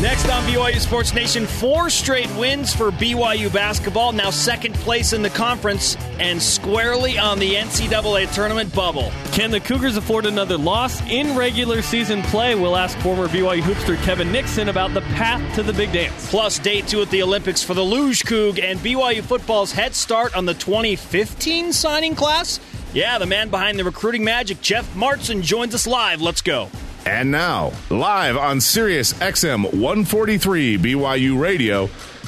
Next on BYU Sports Nation, four straight wins for BYU basketball, now second place in the conference and squarely on the NCAA tournament bubble. Can the Cougars afford another loss in regular season play? We'll ask former BYU hoopster Kevin Nixon about the path to the big dance. Plus, day two at the Olympics for the Luge Coug and BYU football's head start on the 2015 signing class. Yeah, the man behind the recruiting magic, Jeff Martin, joins us live. Let's go. And now, live on Sirius XM 143 BYU Radio,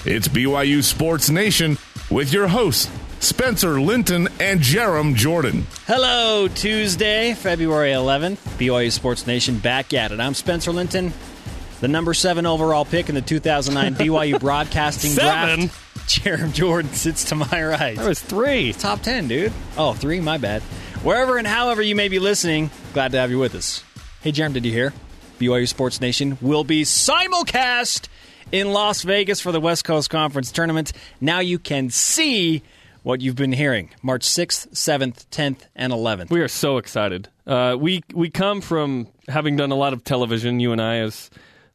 it's BYU Sports Nation with your hosts, Spencer Linton and Jarom Jordan. Hello, Tuesday, February 11th. BYU Sports Nation back at it. I'm Spencer Linton, the number seven overall pick in the 2009 BYU Broadcasting Seven? Draft. Jarom Jordan sits to my right. That was three. Top 10, dude. Oh, three, my bad. Wherever and however you may be listening, glad to have you with us. Hey, Jarom, did you hear? BYU Sports Nation will be simulcast in Las Vegas for the West Coast Conference Tournament. Now you can see what you've been hearing March 6th, 7th, 10th, and 11th. We are so excited. Uh, we we come from having done a lot of television. You and I, as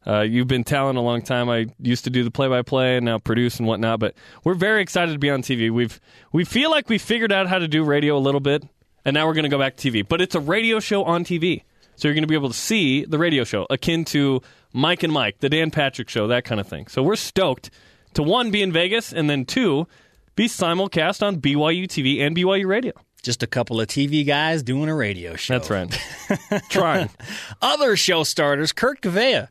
uh, you've been talent a long time. I used to do the play by play and now produce and whatnot. But we're very excited to be on TV. We've we feel like we figured out how to do radio a little bit, and now we're going to go back to TV. But it's a radio show on TV. So you're going to be able to see the radio show, akin to Mike and Mike, the Dan Patrick show, that kind of thing. So we're stoked to one, be in Vegas, and then two, be simulcast on BYU TV and BYU Radio. Just a couple of TV guys doing a radio show. That's right. Trying. Other show starters, Kurt Gouveia,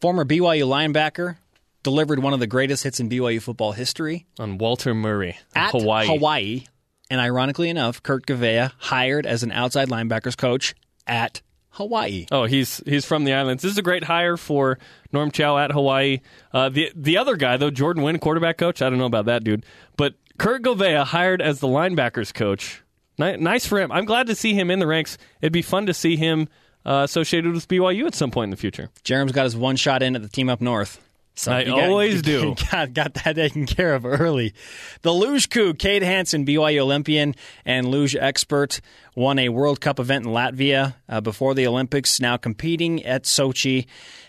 former BYU linebacker, delivered one of the greatest hits in BYU football history On Walter Murray, at Hawaii. Hawaii. And ironically enough, Kurt Gouveia hired as an outside linebackers coach at Hawaii. Oh, he's he's from the islands. This is a great hire for Norm Chow at Hawaii. Uh, the the other guy though, Jordan Wynn, quarterback coach. I don't know about that dude, but Kurt Gouveia hired as the linebackers coach. Ni- nice for him. I'm glad to see him in the ranks. It'd be fun to see him uh, associated with BYU at some point in the future. Jarom's got his one shot in at the team up north. So I got- always do. Got, got that taken care of early. The luge Coug, Kate Hansen, BYU Olympian and luge expert, won a World Cup event in Latvia uh, before the Olympics. Now competing at Sochi,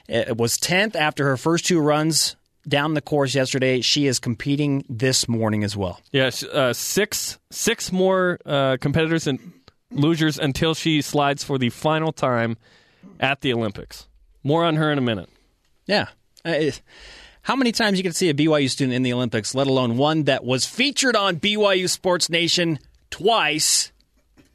it was tenth after her first two runs down the course yesterday. She is competing this morning as well. Yes, uh, six six more uh, competitors and lugers until she slides for the final time at the Olympics. More on her in a minute. Yeah. Uh, how many times you can see a BYU student in the Olympics, let alone one that was featured on BYU Sports Nation twice?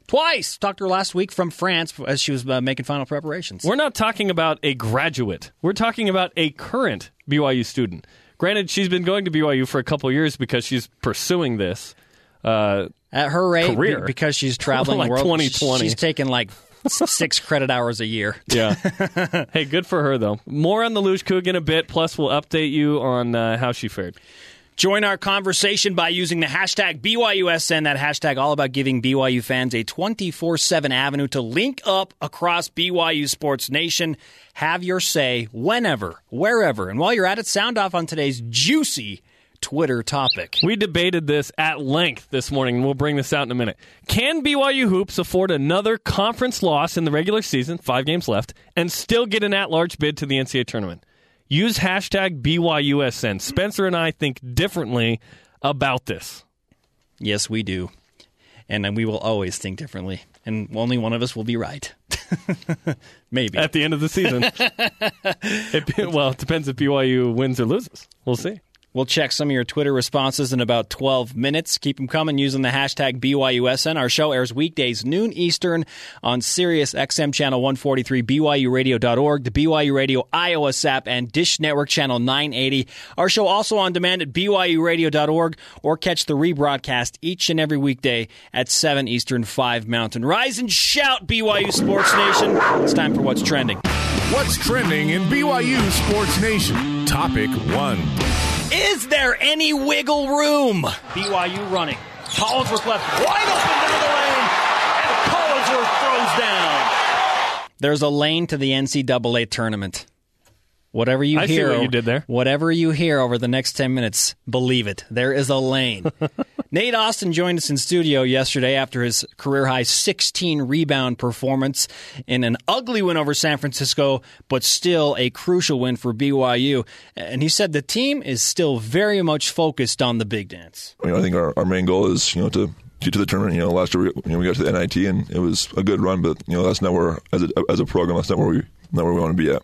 Twice. Talked to her last week from France as she was uh, making final preparations. We're not talking about a graduate. We're talking about a current BYU student. Granted, she's been going to BYU for a couple years because she's pursuing this. Uh, At her rate, Career. be- because she's traveling Like world, 2020. she's taking like six credit hours a year. yeah. hey, good for her though. More on the Luge Coug in a bit. Plus, we'll update you on uh, how she fared. Join our conversation by using the hashtag BYUSN. That hashtag all about giving BYU fans a 24 7 avenue to link up across BYU Sports Nation. Have your say whenever, wherever. And while you're at it, sound off on today's juicy Twitter topic. We debated this at length this morning, and we'll bring this out in a minute. Can BYU Hoops afford another conference loss in the regular season, five games left, and still get an at large bid to the NCAA tournament? Use hashtag BYUSN. Spencer and I think differently about this. Yes, we do. And we will always think differently. And only one of us will be right. Maybe. At the end of the season. it, well, it depends if BYU wins or loses. We'll see. We'll check some of your Twitter responses in about 12 minutes. Keep them coming using the hashtag BYUSN. Our show airs weekdays, noon Eastern, on Sirius XM Channel 143, BYURadio.org, the BYU Radio iOS app, and Dish Network Channel 980. Our show also on demand at BYURadio.org, or catch the rebroadcast each and every weekday at 7 Eastern, 5 Mountain. Rise and shout, BYU Sports Nation. It's time for What's Trending. What's trending in BYU Sports Nation? Topic one. Is there any wiggle room? BYU running. Collinsworth left wide open into the lane, and Collinsworth throws down. There's a lane to the NCAA tournament. Whatever you I see hear, what you did there. Whatever you hear over the next ten minutes, believe it. There is a lane. Nate Austin joined us in studio yesterday after his career high 16 rebound performance in an ugly win over San Francisco, but still a crucial win for BYU. And he said the team is still very much focused on the big dance. You know, I think our, our main goal is you know to get to the tournament. You know, last year we, you know, we got to the NIT and it was a good run, but you know that's not where as a as a program that's not where we not where we want to be at.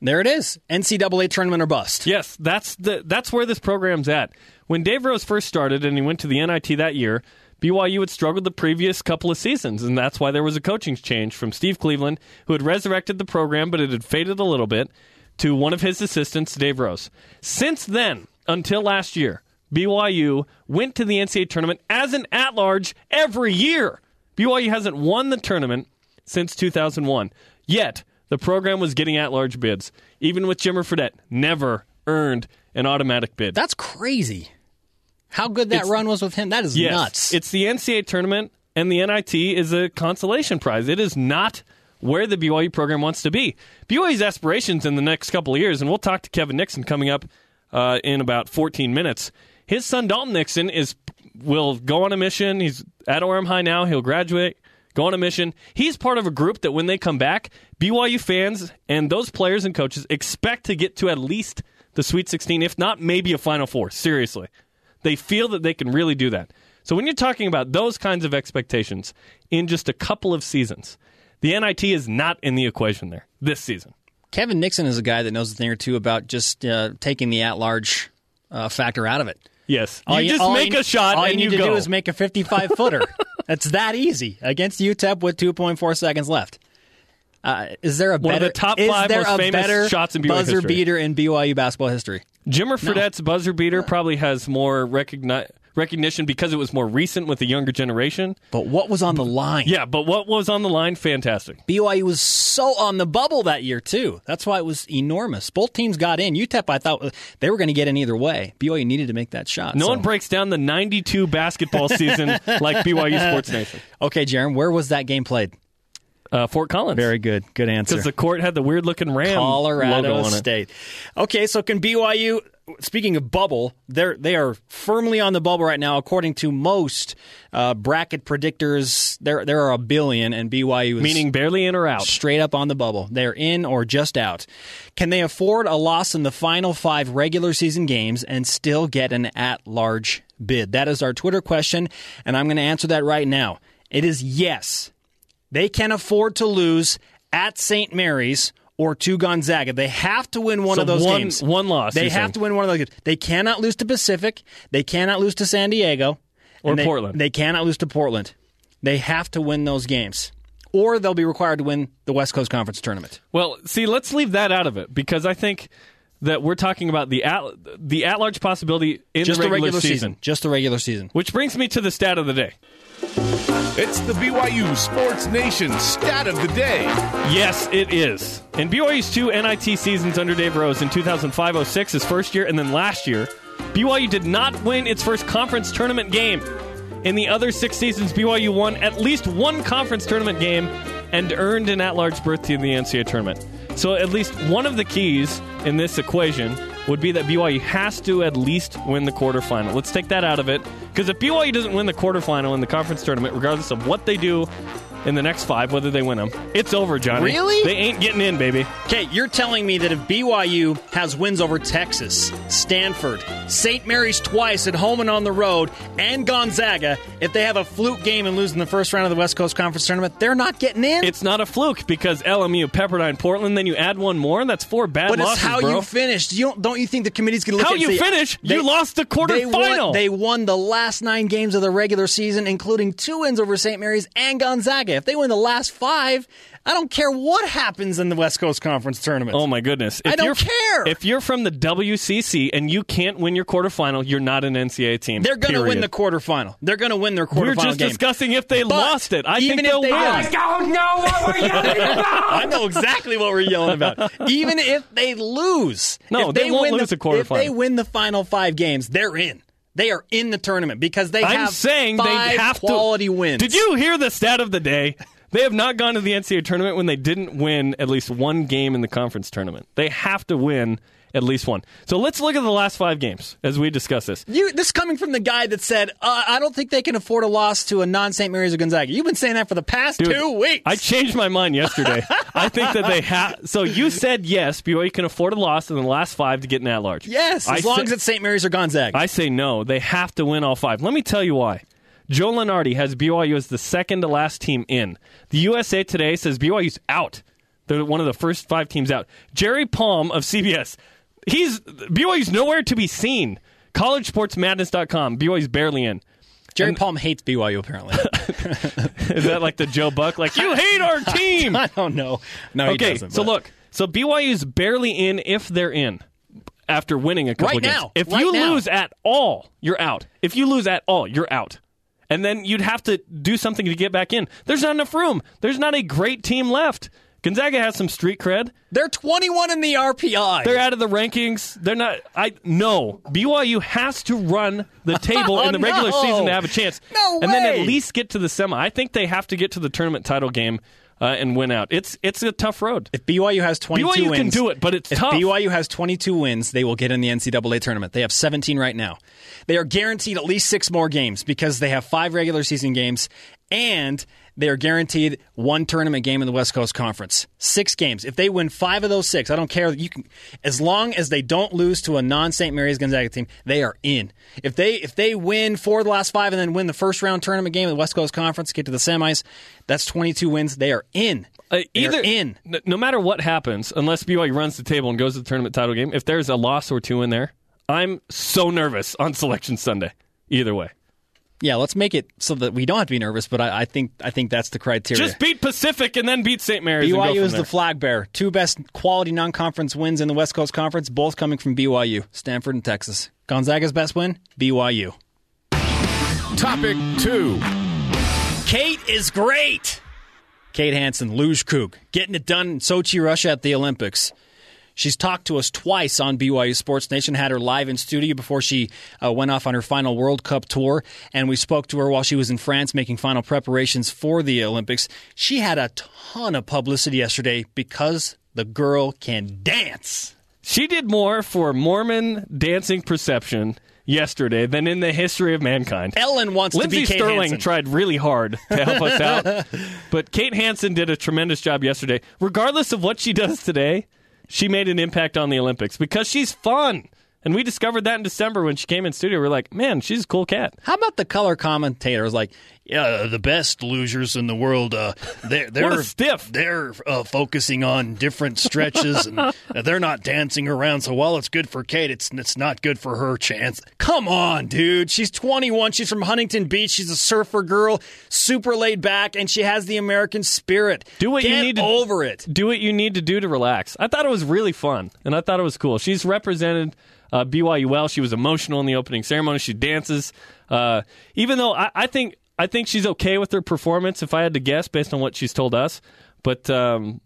There it is. NCAA tournament or bust. Yes, that's the that's where this program's at. When Dave Rose first started and he went to the NIT that year, BYU had struggled the previous couple of seasons, and that's why there was a coaching change from Steve Cleveland, who had resurrected the program, but it had faded a little bit, to one of his assistants, Dave Rose. Since then, until last year, BYU went to the NCAA tournament as an at large every year. BYU hasn't won the tournament since 2001. Yet, the program was getting at large bids. Even with Jimmer Fredette, never earned an automatic bid. That's crazy. How good that It's- run was with him. That is Yes, nuts. It's the NCAA tournament, and the NIT is a consolation prize. It is not where the BYU program wants to be. BYU's aspirations in the next couple of years, and we'll talk to Kevin Nixon coming up uh, in about 14 minutes. His son Dalton Nixon is will go on a mission. He's at Orem High now. He'll graduate, go on a mission. He's part of a group that when they come back, BYU fans and those players and coaches expect to get to at least the Sweet 16, if not maybe a Final Four. Seriously. They feel that they can really do that. So when you're talking about those kinds of expectations in just a couple of seasons, the NIT is not in the equation there this season. Kevin Nixon is a guy that knows a thing or two about just uh, taking the at large uh, factor out of it. Yes, All you just make you- a shot All and you you need to go. do is make a 55 footer. That's that easy against UTEP with 2.4 seconds left. Uh, is there a One of better the top is five there most a famous better shots in BYU buzzer history. beater in BYU basketball history? Jimmer Fredette's buzzer beater uh. probably has more recogni- recognition because it was more recent with the younger generation. But what was on the line? Yeah, but what was on the line? Fantastic. BYU was so on the bubble that year too. That's why it was enormous. Both teams got in. UTEP, I thought uh, they were going to get in either way. BYU needed to make that shot. No so- one breaks down the 92 basketball season like BYU Sports Nation. Okay, Jarom, where was that game played? Uh, Fort Collins. Very good. Good answer. Because the court had the weird looking Ram Colorado logo on it. State. Okay, so can BYU? Speaking of bubble, they're they are firmly on the bubble right now, according to most uh, bracket predictors. There there are a billion, and BYU is Meaning barely in or out. straight up on the bubble. They're in or just out. Can they afford a loss in the final five regular season games and still get an at large bid? That is our Twitter question, and I'm going to answer that right now. It is yes. They can afford to lose at St. Mary's or to Gonzaga. They have to win one So of those one- games. one loss, They have saying. to win one of those games. They cannot lose to Pacific. They cannot lose to San Diego. Or they- Portland. They cannot lose to Portland. They have to win those games. Or they'll be required to win the West Coast Conference tournament. Well, see, let's leave that out of it because I think that we're talking about the at the at large possibility in Just the regular, season. Just the regular season. Which brings me to the stat of the day. It's the BYU Sports Nation stat of the day. Yes, it is. In BYU's two NIT seasons under Dave Rose in 2005-06, his first year, and then last year, BYU did not win its first conference tournament game. In the other six seasons, BYU won at least one conference tournament game and earned an at-large berth to the NCAA tournament. So at least one of the keys in this equation would be that BYU has to at least win the quarterfinal. Let's take that out of it because if BYU doesn't win the quarterfinal in the conference tournament, regardless of what they do in the next five, whether they win them, it's over, Johnny. Really? They ain't getting in, baby. Okay, you're telling me that if BYU has wins over Texas, Stanford, St. Mary's twice at home and on the road, and Gonzaga, if they have a fluke game and lose in the first round of the West Coast Conference tournament, they're not getting in? It's not a fluke because LMU, Pepperdine, Portland, then you add one more, and that's four bad but losses, it's how bro. you finished. You don't, don't you think the committee's going to look How at it and you say, finish? You lost the They won, quarterfinal. they won the last nine games of the regular season, including two wins over St. Mary's and Gonzaga. If they win the last five, I don't care what happens in the West Coast Conference tournament. Oh my goodness! I don't you're, care. If you're from the WCC and you can't win your quarterfinal, you're not an NCAA team. They're going to win the quarterfinal. They're going to win their quarterfinal We're just game. discussing if they But lost it. I even think if they'll they win. lost- don't know what we're yelling about. I know exactly what we're yelling about. Even if they lose, No, if they won't win lose the, the quarterfinal. If they win the final five games, they're in. They are in the tournament because they I'm have saying five they have quality to. wins. Did you hear the stat of the day? They have not gone to the NCAA tournament when they didn't win at least one game in the conference tournament. They have to win at least one. So let's look at the last five games as we discuss this. You, this coming from the guy that said, uh, "I don't think they can afford a loss to a non-St. Mary's or Gonzaga." You've been saying that for the past Dude, two weeks. I changed my mind yesterday. I think that they have. So you said yes, BYU can afford a loss in the last five to get an at-large. yes, as I long sa- as it's St. Mary's or Gonzaga. I say no. They have to win all five. Let me tell you why. Joe Lunardi has BYU as the second to last team in. The USA Today says BYU's out. They're one of the first five teams out. Jerry Palm of CBS, he's BYU's nowhere to be seen. CollegeSportsMadness.com. BYU's barely in. Jerry Palm hates BYU. Apparently, Is that like the Joe Buck? Like you hate our team. I don't know. No, he okay, doesn't. so look, so BYU's barely in if they're in after winning a couple Right of games. now, if right you now. lose at all, you're out. If you lose at all, you're out. And then you'd have to do something to get back in. There's not enough room. There's not a great team left. Gonzaga has some street cred. they're 21 in the RPI. They're out of the rankings. They're not. I no. BYU has to run the table in the Oh, regular no. season to have a chance, No way. and then at least get to the semi. I think they have to get to the tournament title game uh, and win out. It's it's a tough road. if BYU has 22 BYU wins, can do it, but it's if tough. BYU has 22 wins, they will get in the NCAA tournament. They have 17 right now. They are guaranteed at least six more games because they have five regular season games and they are guaranteed one tournament game in the West Coast Conference. Six games. If they win five of those six, I don't care. You can, as long as they don't lose to a non St. Mary's Gonzaga team, they are in. If they if they win four of the last five and then win the first round tournament game of the West Coast Conference, get to the semis, that's 22 wins. They are in. Uh, either in. n- no matter what happens, unless BYU runs the table and goes to the tournament title game, if there's a loss or two in there, I'm so nervous on Selection Sunday. Either way, Yeah, let's make it so that we don't have to be nervous. But I, I think I think that's the criteria. just beat Pacific and then beat St. Mary's. and go BYU from is there. the flag bearer. Two best quality non-conference wins in the West Coast Conference, both coming from BYU, Stanford, and Texas. Gonzaga's best win, BYU. Topic two. Kate is great. Kate Hansen, Luge Coug, getting it done in Sochi, Russia at the Olympics. She's talked to us twice on BYU Sports Nation, had her live in studio before she uh, went off on her final World Cup tour, and we spoke to her while she was in France making final preparations for the Olympics. She had a ton of publicity yesterday because the girl can dance. She did more for Mormon dancing perception yesterday than in the history of mankind. Ellen wants Lindsey to be Kate Sterling Hansen. tried really hard to help us out, but Kate Hansen did a tremendous job yesterday. Regardless of what she does today, she made an impact on the Olympics because she's fun. And we discovered that in December when she came in studio. We're like, man, she's a cool cat. How about the color commentator was like, yeah, the best lugers in the world, uh, they're, they're stiff. They're uh, focusing on different stretches and uh, they're not dancing around. So while it's good for Kate, it's it's not good for her chance. Come on, dude. She's 21. She's from Huntington Beach. She's a surfer girl, super laid back, and she has the American spirit. Do what you Get need to- over it. do what you need to do to relax. I thought it was really fun, and I thought it was cool. She's represented uh, well. She was emotional in the opening ceremony. She dances, uh, even though I, I think I think she's okay with her performance. If I had to guess, based on what she's told us, but. Um,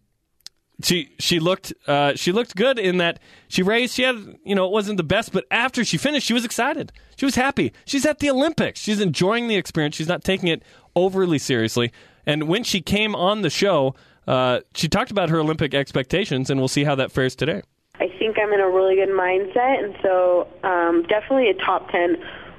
she she looked uh, she looked good in that she raised she had you know it wasn't the best but after she finished she was excited she was happy she's at the Olympics she's enjoying the experience she's not taking it overly seriously and when she came on the show uh, she talked about her Olympic expectations and we'll see how that fares today I think I'm in a really good mindset, and so um, definitely a top 10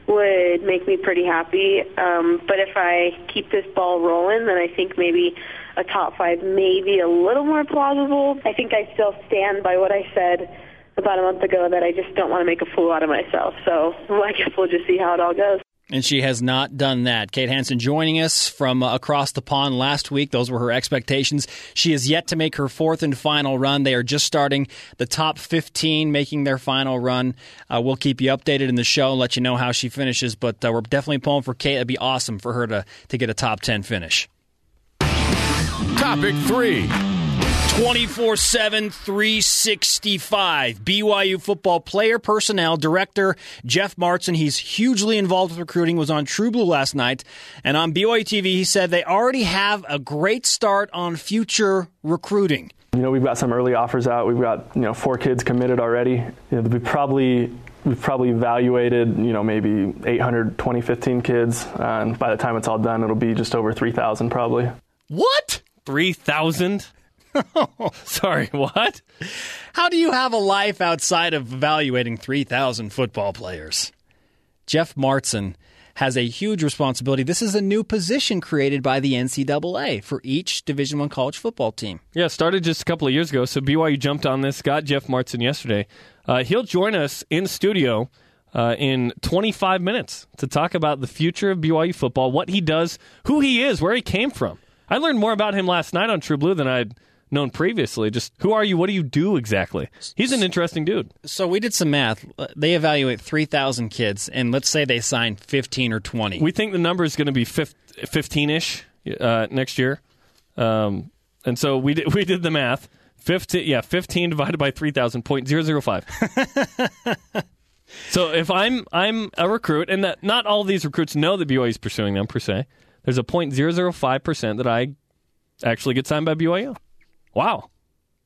would make me pretty happy. Um, but if I keep this ball rolling, then I think maybe a top five may be a little more plausible. I think I still stand by what I said about a month ago that I just don't want to make a fool out of myself. So well, I guess we'll just see how it all goes. And she has not done that. Kate Hansen joining us from uh, across the pond last week. Those were her expectations. She is yet to make her fourth and final run. They are just starting the top 15, making their final run. Uh, we'll keep you updated in the show and let you know how she finishes. But uh, we're definitely pulling for Kate. It'd be awesome for her to, to get a top 10 finish. Topic three. 24 7, 365. BYU football player personnel director Jeff Martson. He's hugely involved with recruiting, was on True Blue last night. And on BYU TV, he said they already have a great start on future recruiting. You know, we've got some early offers out. We've got you know four kids committed already. You know, we probably we've probably evaluated you know maybe 800, 20, 15 kids, uh, and by the time it's all done, it'll be just over 3,000 probably. What? 3,000? Sorry, what? How do you have a life outside of evaluating 3,000 football players? Jeff Martson has a huge responsibility. This is a new position created by the NCAA for each Division One college football team. Yeah, started just a couple of years ago. So BYU jumped on this, got Jeff Martson yesterday. Uh, he'll join us in studio uh, in 25 minutes to talk about the future of BYU football, what he does, who he is, where he came from. I learned more about him last night on True Blue than I'd known previously. Just who are you? What do you do exactly? He's an interesting dude. So we did some math. They evaluate 3,000 kids, and let's say they sign 15 or 20. We think the number is going to be 15 ish uh, next year. Um, and so we did, we did the math. 15, yeah, 15 divided by 3,000, 0.005. so if I'm I'm a recruit, and that not all of these recruits know that BYU is pursuing them per se, there's a 0.005% that I actually get signed by BYU. Wow.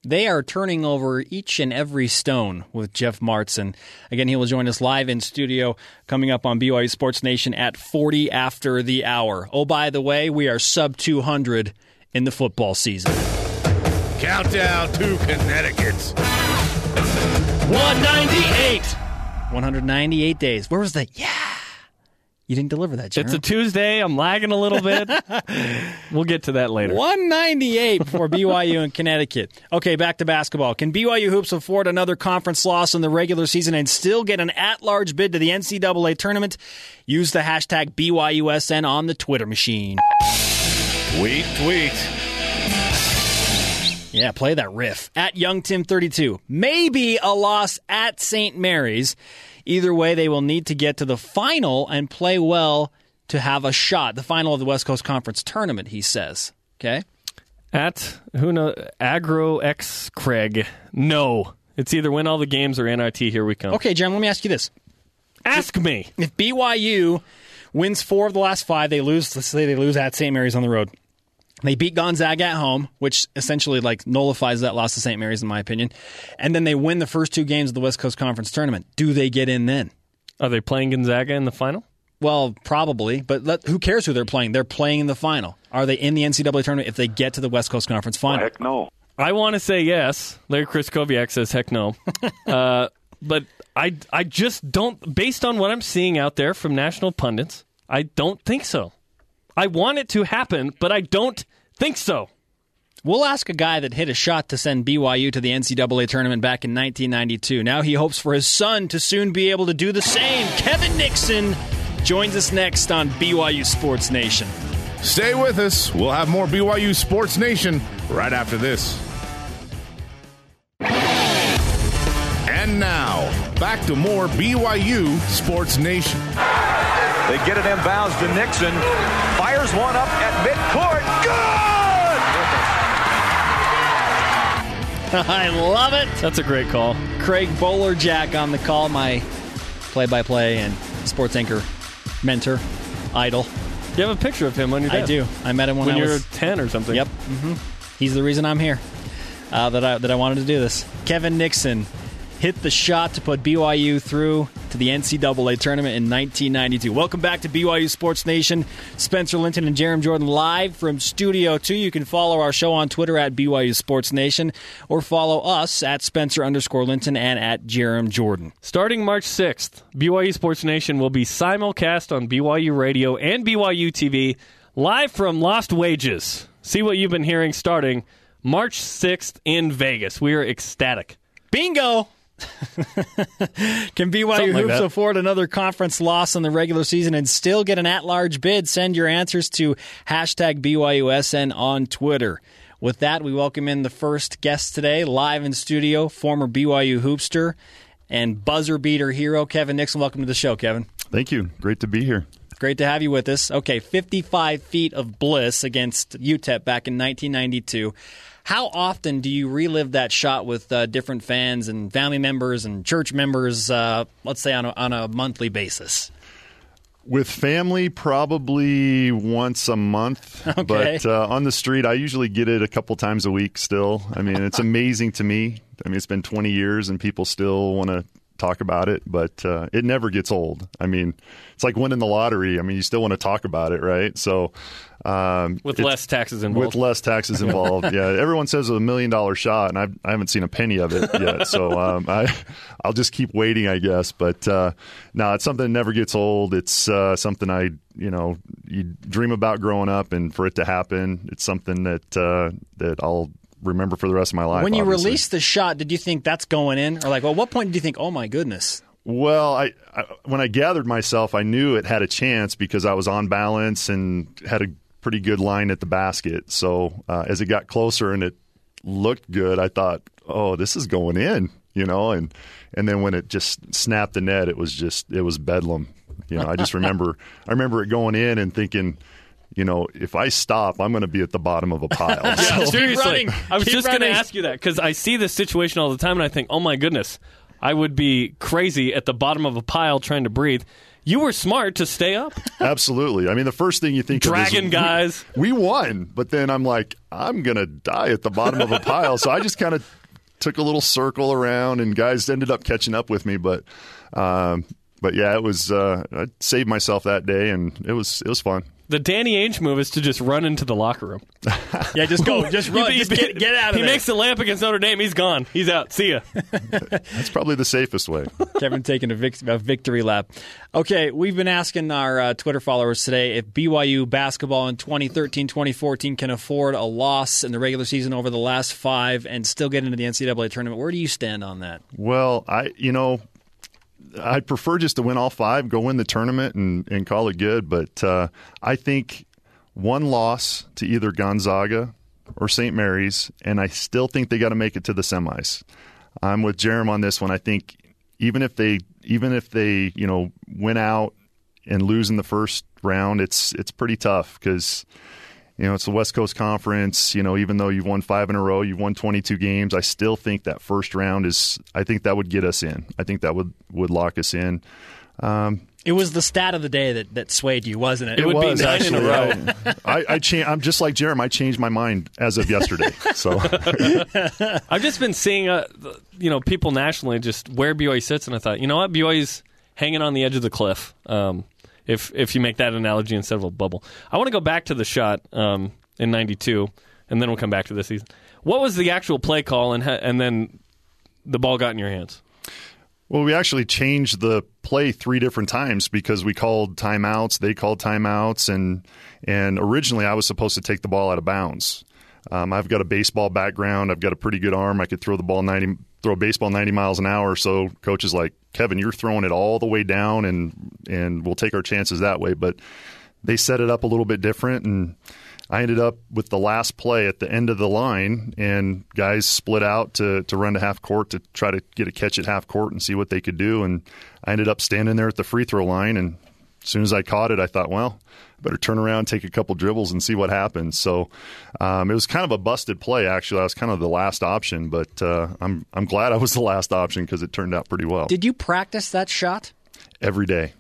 They are turning over each and every stone with Jeff Martson. Again, he will join us live in studio coming up on BYU Sports Nation at 40 after the hour. Oh, by the way, we are sub 200 in the football season. Countdown to Connecticut. 198. 198 days. Where was the yeah? You didn't deliver that, Jared. It's a Tuesday. I'm lagging a little bit. we'll get to that later. 198 for BYU in Connecticut. Okay, back to basketball. Can BYU Hoops afford another conference loss in the regular season and still get an at large bid to the NCAA tournament? Use the hashtag BYUSN on the Twitter machine. Tweet, tweet. Yeah, play that riff. At Young Tim 32 Maybe a loss at St. Mary's. Either way, they will need to get to the final and play well to have a shot. The final of the West Coast Conference tournament, he says. Okay? At who know Agro X Craig. No. It's either win all the games or NIT. Here we come. Okay, Jim, let me ask you this. Ask me. If BYU wins four of the last five, they lose, let's say they lose at St. Mary's on the road. They beat Gonzaga at home, which essentially like nullifies that loss to St. Mary's, in my opinion. And then they win the first two games of the West Coast Conference tournament. Do they get in then? Are they playing Gonzaga in the final? Well, probably, but let, who cares who they're playing? They're playing in the final. Are they in the NCAA tournament if they get to the West Coast Conference final? Heck no. I want to say yes. Larry Chris Koviak says heck no. uh, but I, I just don't, based on what I'm seeing out there from national pundits, I don't think so. I want it to happen, but I don't think so. We'll ask a guy that hit a shot to send BYU to the NCAA tournament back in 1992. Now he hopes for his son to soon be able to do the same. Kevin Nixon joins us next on BYU Sports Nation. Stay with us. We'll have more BYU Sports Nation right after this. And now, back to more BYU Sports Nation. They get it inbounds to Nixon. Fires one up at midcourt. Good! I love it. That's a great call. Craig Bolerjack on the call, my play-by-play and sports anchor mentor, idol. Do you have a picture of him on your desk. I do. I met him when, When I you were was 10 or something. Yep. hmm He's the reason I'm here. Uh, that I that I wanted to do this. Kevin Nixon hit the shot to put BYU through to the NCAA tournament in 1992. Welcome back to BYU Sports Nation. Spencer Linton and Jarom Jordan live from Studio 2. You can follow our show on Twitter at BYU Sports Nation or follow us at Spencer underscore Linton and at Jarom Jordan. Starting March 6th, BYU Sports Nation will be simulcast on BYU Radio and BYU TV live from Lost Wages. See what you've been hearing starting March 6th in Vegas. We are ecstatic. Bingo! Can BYU Something Hoops afford another conference loss in the regular season and still get an at-large bid? Send your answers to hashtag BYUSN on Twitter. With that, we welcome in the first guest today, live in studio, former BYU Hoopster and buzzer beater hero, Kevin Nixon. Welcome to the show, Kevin. Thank you. Great to be here. Great to have you with us. Okay, 55 feet of bliss against UTEP back in 1992. How often do you relive that shot with uh, different fans and family members and church members, uh, let's say on a, on a monthly basis? With family, probably once a month. Okay. But uh, on the street, I usually get it a couple times a week still. I mean, it's amazing to me. I mean, it's been 20 years and people still want to talk about it, but uh, it never gets old. I mean, it's like winning the lottery. I mean, you still want to talk about it, right? So, um, with less taxes involved. with less taxes involved. yeah, everyone says it's a million dollar shot, and I've, I haven't seen a penny of it yet. So um, I, I'll just keep waiting, I guess. But uh, no, it's something that never gets old. It's uh, something I, you know, you dream about growing up, and for it to happen, it's something that uh, that I'll remember for the rest of my life. When you obviously. released the shot, did you think that's going in, or like, well, what point did you think, oh my goodness? Well, I, I when I gathered myself, I knew it had a chance because I was on balance and had a pretty good line at the basket. So uh, as it got closer and it looked good, I thought, "Oh, this is going in," you know. And and then when it just snapped the net, it was just it was bedlam. You know, I just remember I remember it going in and thinking. You know, if I stop, I'm going to be at the bottom of a pile. Yeah, So- seriously. running. I was Keep just going to ask you that because I see this situation all the time, and I think, oh my goodness, I would be crazy at the bottom of a pile trying to breathe. You were smart to stay up, Absolutely. I mean, the first thing you think dragging of is, Dragon guys. We, we won, but then I'm like, I'm gonna die at the bottom of a pile. So I just kind of took a little circle around, and guys ended up catching up with me. But, um, but yeah, it was. Uh, I saved myself that day, and it was it was fun. The Danny Ainge move is to just run into the locker room. Yeah, just go, just run, just get, get out of He there. makes the lamp against Notre Dame. He's gone. He's out. See ya. That's probably the safest way. Kevin taking a, vic- a victory lap. Okay, we've been asking our uh, Twitter followers today if BYU basketball in 2013 2014 can afford a loss in the regular season over the last five and still get into the NCAA tournament. Where do you stand on that? Well, I you know, I prefer just to win all five, go win the tournament, and and call it good. But uh, I think one loss to either Gonzaga or St. Mary's, and I still think they got to make it to the semis. I'm with Jarom on this one. I think even if they even if they you know win out and lose in the first round, it's it's pretty tough because you know, it's the West Coast Conference. You know, even though you've won five in a row, you've won 22 games. I still think that first round is. I think that would get us in. I think that would would lock us in. Um, It was the stat of the day that, that swayed you, wasn't it? It would be was nine in a row. I, I cha- I'm just like Jeremy. I changed my mind as of yesterday. So I've just been seeing, uh, you know, people nationally just where BYU sits, and I thought, you know what, BYU's hanging on the edge of the cliff. Um, if if you make that analogy instead of a bubble, I want to go back to the shot um, in '92, and then we'll come back to this season. What was the actual play call, and and then the ball got in your hands? Well, we actually changed the play three different times because we called timeouts. They called timeouts, and and originally I was supposed to take the ball out of bounds. Um, I've got a baseball background. I've got a pretty good arm. I could throw the ball ninety, throw a baseball ninety miles an hour. So coach is like, Kevin, you're throwing it all the way down, and and we'll take our chances that way. But they set it up a little bit different, and I ended up with the last play at the end of the line, and guys split out to, to run to half court to try to get a catch at half court and see what they could do. And I ended up standing there at the free throw line, and as soon as I caught it, I thought, well, I better turn around, take a couple dribbles, and see what happens. So um, it was kind of a busted play. Actually, I was kind of the last option, but uh, I'm I'm glad I was the last option because it turned out pretty well Did you practice that shot? every day,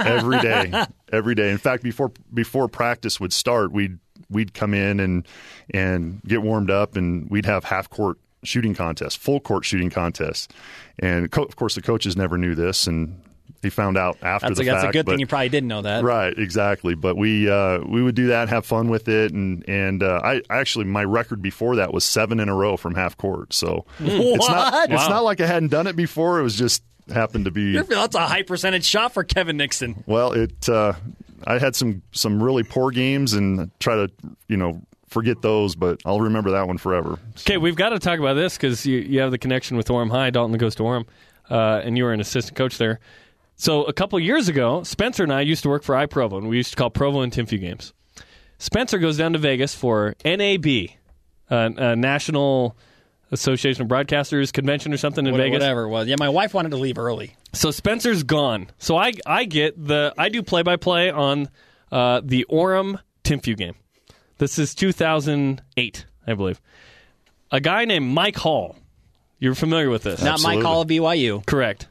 every day, every day. In fact, before before practice would start, we'd we'd come in and and get warmed up, and we'd have half court shooting contests, full court shooting contests, and co- of course the coaches never knew this, and they found out after That's, the a, that's fact. a good but- thing. You probably didn't know that. Right, exactly. But we uh, we would do that, have fun with it, and and uh, I actually my record before that was seven in a row from half court. So it's not What? it's Wow. not like I hadn't done it before. It was just happened to be That's a high percentage shot for Kevin Nixon. well. It uh, I had some some really poor games and try to you know forget those, but I'll remember that one forever. Okay, we've got to talk about this because you, you have the connection with Orem High. Dalton goes to Orem, uh, and you were an assistant coach there. So a couple years ago, Spencer and I used to work for iProvo, and we used to call Provo and Timpview games. Spencer goes down to Vegas for NAB, uh, uh, National Association of Broadcasters convention or something in What- Vegas. Whatever it was. Yeah, my wife wanted to leave early. So Spencer's gone. So I I get the I do play by play on uh, the Orem Timpview game. This is 2008, I believe. A guy named Mike Hall. You're familiar with this? Not Absolutely. my call of BYU. Correct.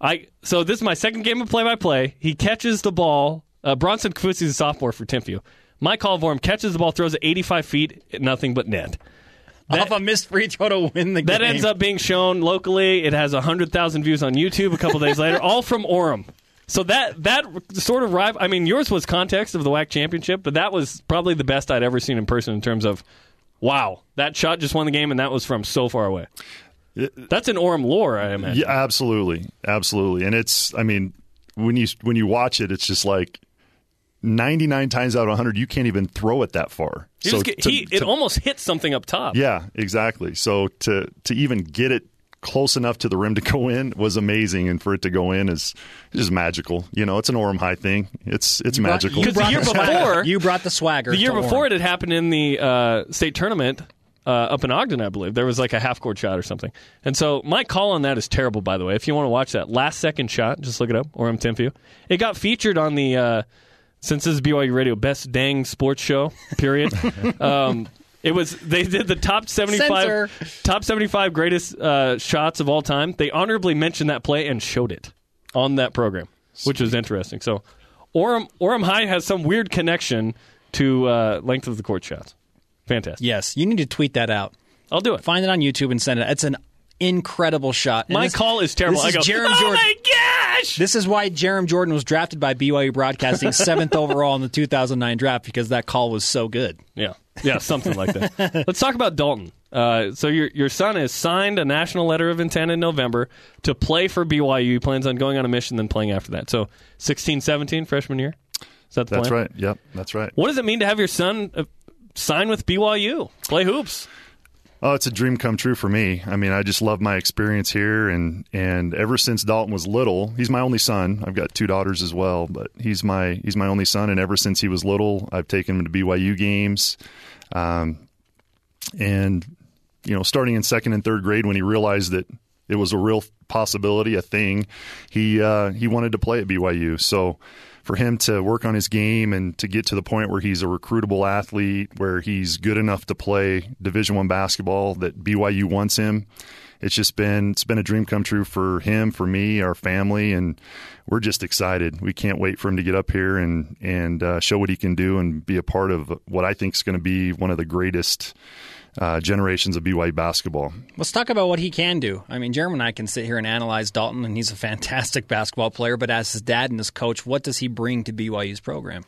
I so this is my second game of play by play. He catches the ball. Uh, Bronson Kaufusi is a sophomore for Timpview. Mike Hall of Orem catches the ball, throws it 85 feet, nothing but net. off a missed free throw to win the That game. That ends up being shown locally. It has 100,000 views on YouTube a couple days later, all from Orem. So that that sort of rival. I mean, yours was context of the WAC championship, but that was probably the best I'd ever seen in person in terms of, wow, that shot just won the game, and that was from so far away. That's an Orem lore, I imagine. Yeah, absolutely, absolutely. And it's, I mean, when you when you watch it, it's just like ninety nine times out of hundred, you can't even throw it that far. He so just get- to- he, it to- almost hits something up top. yeah, exactly. So to to even get it close enough to the rim to go in was amazing, and for it to go in is just magical. You know, it's an Orem High thing. It's it's brought- magical. you Because the year before- you brought the swagger. The year before Orem. it had happened in the uh, state tournament uh, up in Ogden, I believe. There was like a half court shot or something. And so my call on that is terrible, by the way. If you want to watch that last second shot, just look it up, Orem Timpview. It got featured on the, uh, since this is BYU Radio, best dang sports show, period. um, it was they did the top seventy five Censor. top seventy five greatest uh, shots of all time. They honorably mentioned that play and showed it on that program, which was interesting. So Orem Orem High has some weird connection to uh, length of the court shots. Fantastic. Yes, you need to tweet that out. I'll do it. Find it on YouTube and send it. It's an incredible shot. And My this- call is terrible. This I is go, Jarom oh Jordan. my gosh! This is why Jarom Jordan was drafted by BYU Broadcasting seventh overall in the 2009 draft because that call was so good. Yeah, yeah, something like that. Let's talk about Dalton. Uh, so your your son has signed a national letter of intent in November to play for BYU. He plans on going on a mission, then playing after that. So 16, 17, freshman year. Is that the that's plan? right. Yep, that's right. What does it mean to have your son uh, sign with BYU, play hoops? Oh, it's a dream come true for me. I mean, I just love my experience here, and and ever since Dalton was little, he's my only son. I've got two daughters as well, but he's my he's my only son, and ever since he was little, I've taken him to BYU games, um, and you know, starting in second and third grade when he realized that it was a real possibility, a thing, he uh, he wanted to play at BYU. So for him to work on his game and to get to the point where he's a recruitable athlete, where he's good enough to play Division One basketball, that BYU wants him. It's just been it's been a dream come true for him, for me, our family, and we're just excited. We can't wait for him to get up here and and uh, show what he can do and be a part of what I think is going to be one of the greatest uh, generations of BYU basketball. Let's talk about what he can do. I mean, Jeremy and I can sit here and analyze Dalton, and he's a fantastic basketball player. But as his dad and his coach, what does he bring to BYU's program?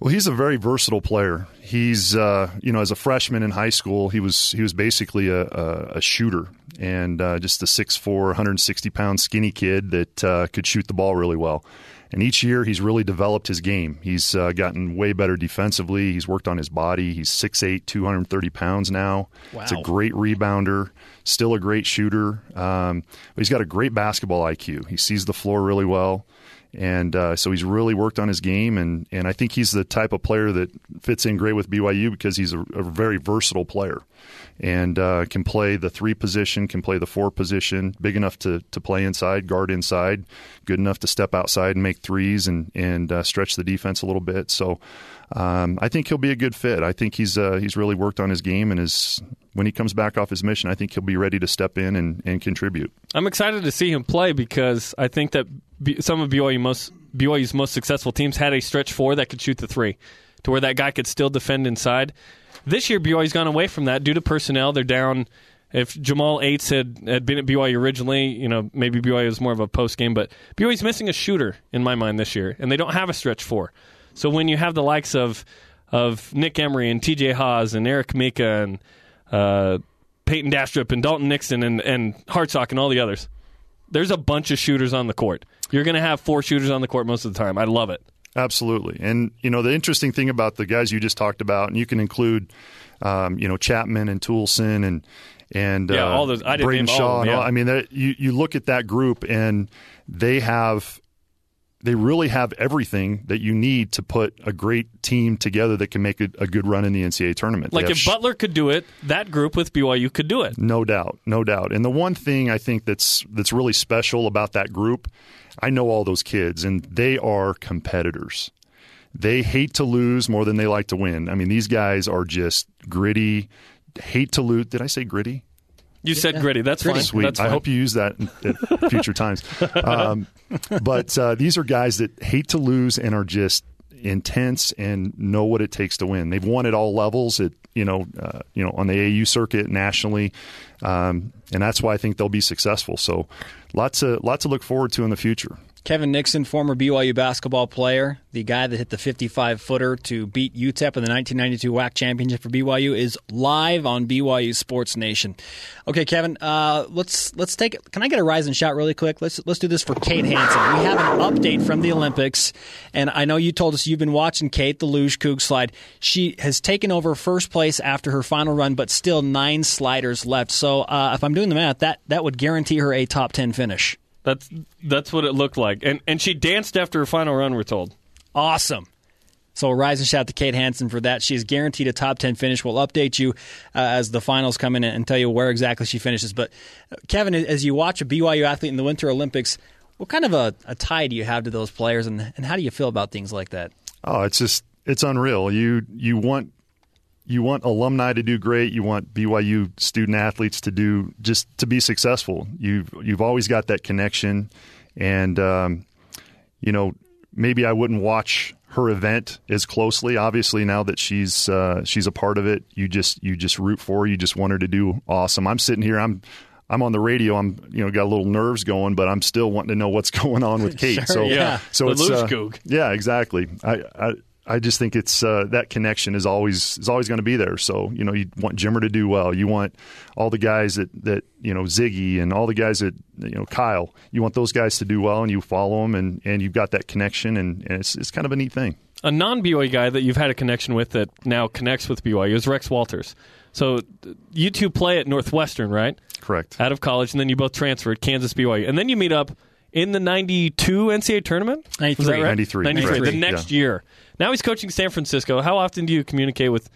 Well, he's a very versatile player. He's, uh, you know, as a freshman in high school, he was he was basically a, a, a shooter and uh, just a 6'4", 160 pound skinny kid that uh, could shoot the ball really well. And each year, he's really developed his game. He's uh, gotten way better defensively. He's worked on his body. He's 6'8", 230 pounds now. Wow. He's a great rebounder, still a great shooter. Um, but he's got a great basketball IQ. He sees the floor really well and uh, so he's really worked on his game, and, and I think he's the type of player that fits in great with BYU because he's a, a very versatile player, and uh, can play the three position, can play the four position, big enough to, to play inside, guard inside, good enough to step outside and make threes and and uh, stretch the defense a little bit. So um, I think he'll be a good fit. I think he's uh, he's really worked on his game and is when he comes back off his mission, I think he'll be ready to step in and, and contribute. I'm excited to see him play because I think that some of BYU most BYU's most successful teams had a stretch four that could shoot the three, to where that guy could still defend inside. This year, BYU's gone away from that due to personnel. They're down. If Jamal Aytes had, had been at BYU originally, you know maybe BYU was more of a post game, but BYU's missing a shooter in my mind this year, and they don't have a stretch four. So when you have the likes of of Nick Emery and T.J. Haws and Eric Mika and uh, Peyton Dastrup and Dalton Nixon and and Hartsock and all the others, there's a bunch of shooters on the court. You're going to have four shooters on the court most of the time. I love it. Absolutely, and you know the interesting thing about the guys you just talked about, and you can include, um, you know, Chapman and Toolson and and Yeah, uh, all those- I didn't Braden all Shaw. of and all- I mean, that- you you look at that group, and they have. They really have everything that you need to put a great team together that can make a, a good run in the NCAA tournament. Like if sh- Butler could do it, that group with BYU could do it. no doubt, no doubt. And the one thing I think that's that's really special about that group, I know all those kids, and they are competitors. They hate to lose more than they like to win. I mean, these guys are just gritty, hate to lose. Did I say gritty? You said gritty. That's fine. Sweet. That's I hope you use that in- at future times. Um, but uh, these are guys that hate to lose and are just intense and know what it takes to win. They've won at all levels at you know, uh, you know, on the AU circuit nationally, um, and that's why I think they'll be successful. So, lots of lots to look forward to in the future. Kevin Nixon, former BYU basketball player, the guy that hit the 55 footer to beat UTEP in the 1992 WAC championship for BYU, is live on BYU Sports Nation. Okay, Kevin, uh, let's let's take. Can I get a rise and shout really quick? Let's let's do this for Kate Hansen. We have an update from the Olympics, and I know you told us you've been watching Kate the luge Coug slide. She has taken over first place after her final run, but still nine sliders left. So uh, if I'm doing the math, that that would guarantee her a top 10 finish. That's that's what it looked like, and and she danced after her final run. We're told. Awesome. So rise and shout to Kate Hansen for that. She is guaranteed a top 10 finish. We'll update you uh, as the finals come in and tell you where exactly she finishes. But, uh, Kevin, as you watch a BYU athlete in the Winter Olympics, what kind of a, a tie do you have to those players, and, and how do you feel about things like that? Oh, it's just it's unreal. You you want you want alumni to do great. You want BYU student athletes to do just to be successful. You've you've always got that connection, and um, you know maybe I wouldn't watch her event as closely. Obviously, now that she's uh, she's a part of it, you just you just root for her. You just want her to do awesome. I'm sitting here. I'm I'm on the radio. I'm you know got a little nerves going, but I'm still wanting to know what's going on with Kate. Sure, so yeah. so it's uh, yeah, exactly. I, I I just think it's uh, that connection is always is always going to be there. So you know you want Jimmer to do well. You want all the guys that that you know Ziggy and all the guys that you know Kyle. You want those guys to do well, and you follow them, and, and you've got that connection, and, and it's it's kind of a neat thing. A non BYU guy that you've had a connection with that now connects with BYU is Rex Walters. So you two play at Northwestern, right? Correct. Out of college, and then you both transferred Kansas BYU, and then you meet up in the '92 NCAA tournament. Was that 93. right? 93, 93. correct. The next Yeah. year. Now he's coaching San Francisco. How often do you communicate with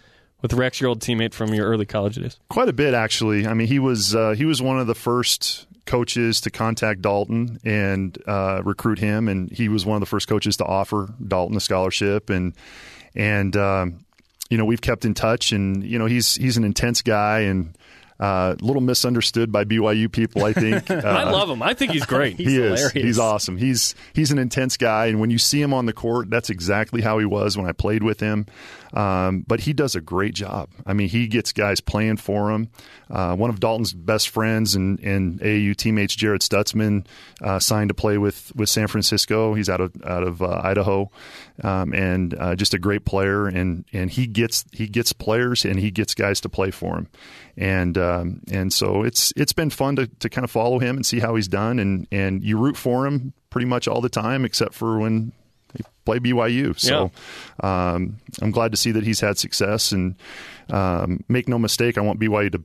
with Rex, your old teammate from your early college days? Quite a bit, actually. I mean, he was uh, he was one of the first coaches to contact Dalton and uh, recruit him, and he was one of the first coaches to offer Dalton a scholarship, and and um, you know we've kept in touch, and you know he's he's an intense guy and. Uh, a little misunderstood by BYU people, I think. Uh, I love him. I think he's great. He's he hilarious. is. He's awesome. He's he's an intense guy, and when you see him on the court, that's exactly how he was when I played with him. Um, but he does a great job. I mean, he gets guys playing for him. Uh, one of Dalton's best friends and, and AAU teammates, Jared Stutzman, uh, signed to play with, with San Francisco. He's out of out of uh, Idaho, um, and uh, just a great player. And and he gets he gets players and he gets guys to play for him. And um, and so it's it's been fun to, to kind of follow him and see how he's done. And and you root for him pretty much all the time, except for when they play BYU. So um, I'm glad to see that he's had success. And um, make no mistake, I want BYU to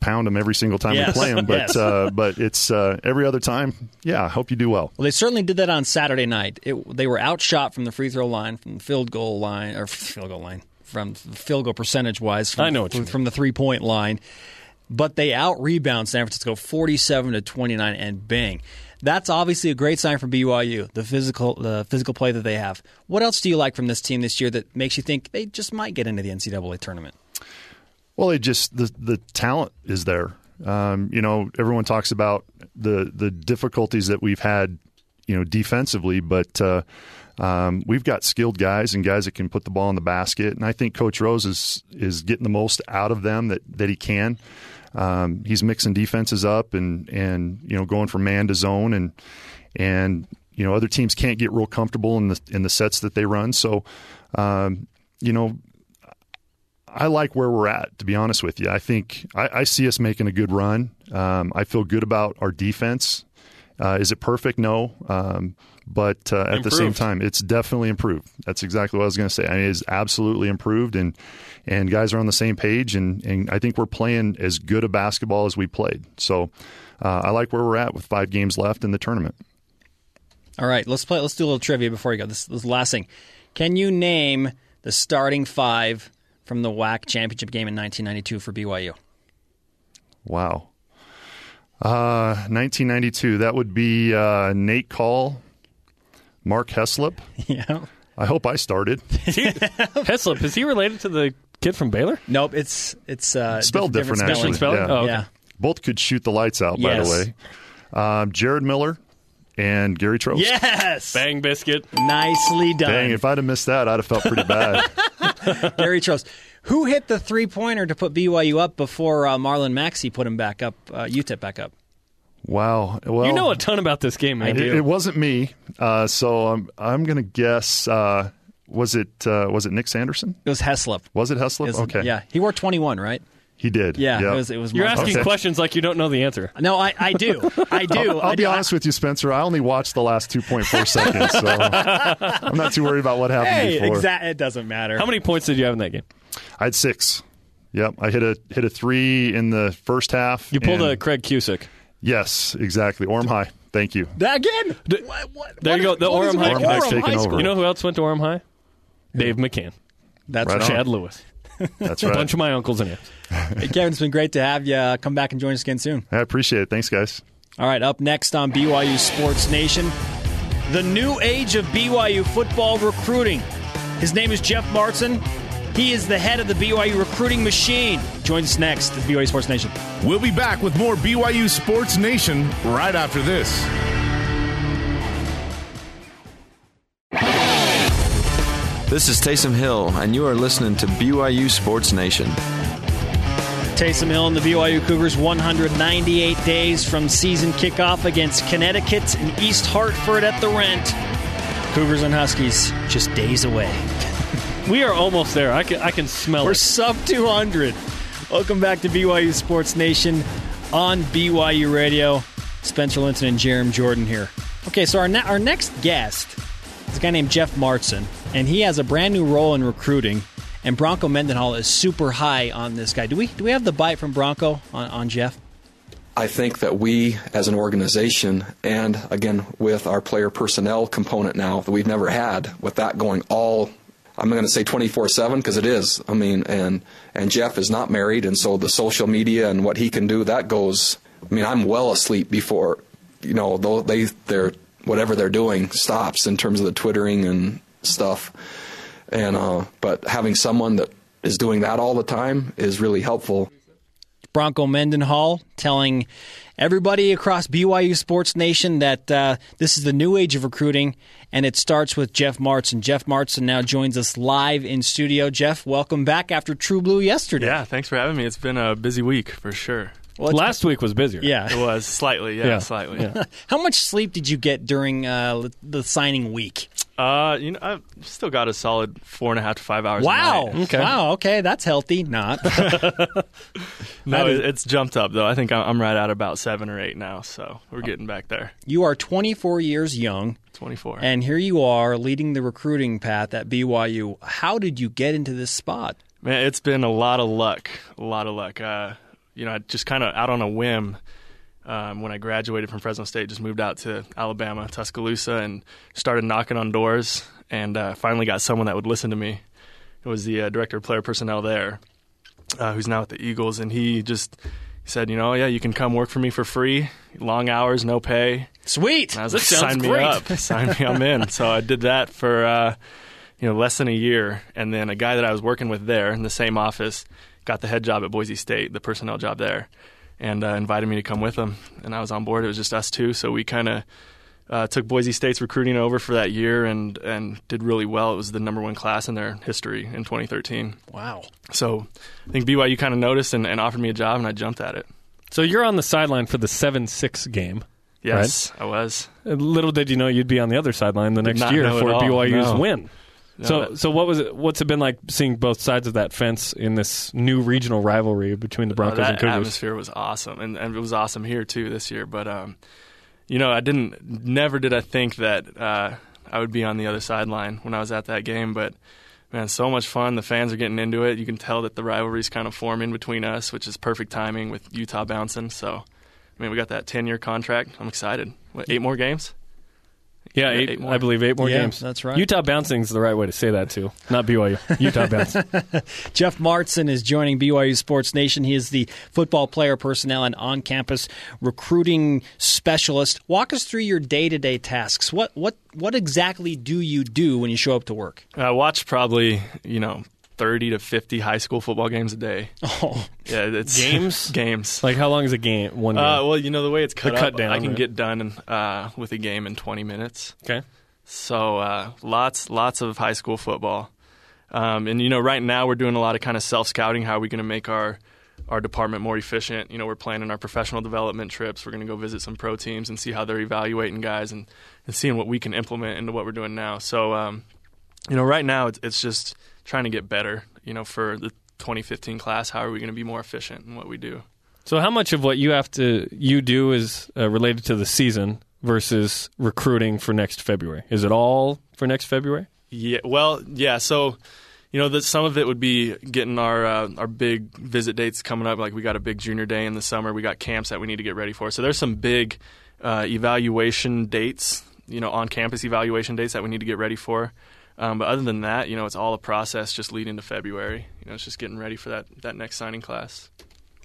pound him every single time Yes. we play him. But Yes. uh, but it's uh, every other time. Yeah, I hope you do well. Well, they certainly did that on Saturday night. It, they were outshot from the free throw line, from the field goal line, or field goal line, from the field goal percentage wise. From, I know from, from the three point line, but they out rebound San Francisco forty seven to twenty nine, and bang. That's obviously a great sign for BYU, the physical the physical play that they have. What else do you like from this team this year that makes you think they just might get into the NCAA tournament? Well, it just the the talent is there. Um, you know, everyone talks about the the difficulties that we've had, you know, defensively, but uh, um, we've got skilled guys and guys that can put the ball in the basket, and I think Coach Rose is is getting the most out of them that that he can. Um, he's mixing defenses up and and you know going from man to zone and and you know other teams can't get real comfortable in the in the sets that they run. So um, you know I like where we're at, to be honest with you. I think I, I see us making a good run. Um, I feel good about our defense. Uh, is it perfect? No. Um, but uh, at the same time, it's definitely improved. That's exactly what I was going to say. I mean, it's absolutely improved, and and guys are on the same page, and, and I think we're playing as good a basketball as we played. So uh, I like where we're at with five games left in the tournament. All right, let's play. Let's do a little trivia before you go. This, this is the last thing. Can you name the starting five from the WAC championship game in 1992 for BYU? Wow. Uh, 1992. That would be uh, Nate Call, Mark Heslop. Yeah. I hope I started. Is Heslop, is he related to the kid from Baylor? Nope. It's it's uh, Spelled different, spelling. actually. spelling? Yeah. Oh, okay. Yeah. Both could shoot the lights out, by the way. Um, Jared Miller and Gary Trost. Yes. Bang biscuit. Nicely done. Dang, if I'd have missed that, I'd have felt pretty bad. Gary Trost. Who hit the three pointer to put BYU up before uh, Marlon Maxey put him back up, uh, UTEP back up? Wow. Well, you know a ton about this game, man. It, it wasn't me, uh, so I'm I'm going to guess. Uh, was it uh, was it Nick Sanderson? It was Heslop. Was it Heslop? Okay. Yeah, he wore 21, right? He did. Yeah, Yep. it was. It was. You're asking Okay. questions like you don't know the answer. No, I, I do. I do. I'll, I'll I be do. honest with you, Spencer. I only watched the last 2.4 seconds, so I'm not too worried about what happened Hey, before. exact. It doesn't matter. How many points did you have in that game? I had six. Yep, I hit a hit a three in the first half. You pulled and- a Craig Cusick. yes, exactly. Orem High. Thank you. That again? What, what, There you go. what- The what is Orem with High Orem High's taken over. School? You know who else went to Orem High? Dave McCann. That's Right right. on. Chad Lewis. That's A bunch of my uncles in aunts. Hey, Kevin, it's been great to have you. Uh, come back and join us again soon. I appreciate it. Thanks, guys. All right, up next on BYU Sports Nation, the new age of BYU football recruiting. His name is Jeff Martin. He is the head of the BYU recruiting machine. Joins us next at BYU Sports Nation. We'll be back with more BYU Sports Nation right after this. This is Taysom Hill, and you are listening to BYU Sports Nation. Taysom Hill and the BYU Cougars 198 days from season kickoff against Connecticut and East Hartford at the Rent. Cougars and Huskies just days away. We are almost there. I can, I can smell it. We're sub 200. Welcome back to BYU Sports Nation on BYU Radio. Spencer Linton and Jarom Jordan here. Okay, so our, ne- our next guest is a guy named Jeff Martson, and he has a brand new role in recruiting. And Bronco Mendenhall is super high on this guy. Do we do we have the bite from Bronco on, on Jeff? I think that we, as an organization, and again with our player personnel component now that we've never had, with that going all, I'm going to say 24/7 because it is. I mean, and and Jeff is not married, and so the social media and what he can do that goes. I mean, I'm well asleep before, you know, they they're whatever they're doing stops in terms of the twittering and stuff. And uh, but having someone that is doing that all the time is really helpful. Bronco Mendenhall telling everybody across BYU Sports Nation that uh, this is the new age of recruiting, and it starts with Jeff Martson. Jeff Martson now joins us live in studio. Jeff, welcome back after True Blue yesterday. Yeah, thanks for having me. It's been a busy week for sure. Well, Last week was busier. Yeah. It was slightly, yeah, Yeah, slightly. yeah. How much sleep did you get during uh, the signing week? Uh, you know, I've still got a solid four and a half to five hours. a Wow. night. Okay. Wow. Okay, that's healthy. Not. No, That is- it- it's jumped up though. I think I'm I'm right at about seven or eight now, so we're getting back there. you are 24 years young, 24. and here you are leading the recruiting path at BYU. How did you get into this spot? Man, it's been a lot of luck. A lot of luck. Uh, you know, I just kind of out on a whim. Um, when I graduated from Fresno State, just moved out to Alabama, Tuscaloosa, and started knocking on doors. And uh, finally got someone that would listen to me. It was the uh, director of player personnel there, uh, who's now at the Eagles, and he just said, you know, yeah, you can come work for me for free, long hours, no pay. Sweet. And I was That like, sign me up, sign me, I'm in. So I did that for uh, you know less than a year, and then a guy that I was working with there in the same office got the head job at Boise State, the personnel job there, and uh, invited me to come with him, and I was on board. It was just us two, so we kind of. Uh, took Boise State's recruiting over for that year and, and did really well. It was the number one class in their history in 2013. Wow. So I think BYU kind of noticed and, and offered me a job, and I jumped at it. So you're on the sideline for the 7 6 game. Yes, I was. Little did you know you'd be on the other sideline the next year for BYU's no. win. No, so, that- so what was it? What's it been like seeing both sides of that fence in this new regional rivalry between the Broncos and Cougars? atmosphere was awesome, and, and it was awesome here too this year. But um, you know, I didn't, never did I think that uh, I would be on the other sideline when I was at that game. But man, so much fun. The fans are getting into it. You can tell that the rivalry's kind of forming between us, which is perfect timing with Utah bouncing. So, I mean, we got that ten-year contract. I'm excited. What, eight more games? Yeah, eight, eight. I believe eight more Yeah, games. that's right. Utah bouncing is the right way to say that too, not BYU. Utah bouncing. Jeff Martson is joining BYU Sports Nation. He is the football player personnel and on campus recruiting specialist. Walk us through your day to day tasks. What what what exactly do you do when you show up to work? I watch probably you know. 30 to 50 high school football games a day. Oh, Yeah, it's Games? games. like how long is a game? One game. Uh, well, you know the way it's cut, cut up, down, I can right? get done in, uh, with a game in 20 minutes. okay. So uh, lots, lots of high school football. Um, and you know, right now we're doing a lot of kind of self scouting. How are we going to make our our department more efficient? You know, we're planning our professional development trips. We're going to go visit some pro teams and see how they're evaluating guys and, and seeing what we can implement into what we're doing now. So, um, you know, right now it's, it's just trying to get better. You know, for the 2015 class, how are we going to be more efficient in what we do? So, how much of what you have to you do is uh, related to the season versus recruiting for next February? Is it all for next February? Yeah, well, yeah. So, you know, that some of it would be getting our uh, our big visit dates coming up. Like we got a big junior day in the summer. We got camps that we need to get ready for. So there's some big uh, evaluation dates, you know, on campus evaluation dates that we need to get ready for. Um, but other than that, you know, it's all a process just leading to February. You know, it's just getting ready for that that next signing class.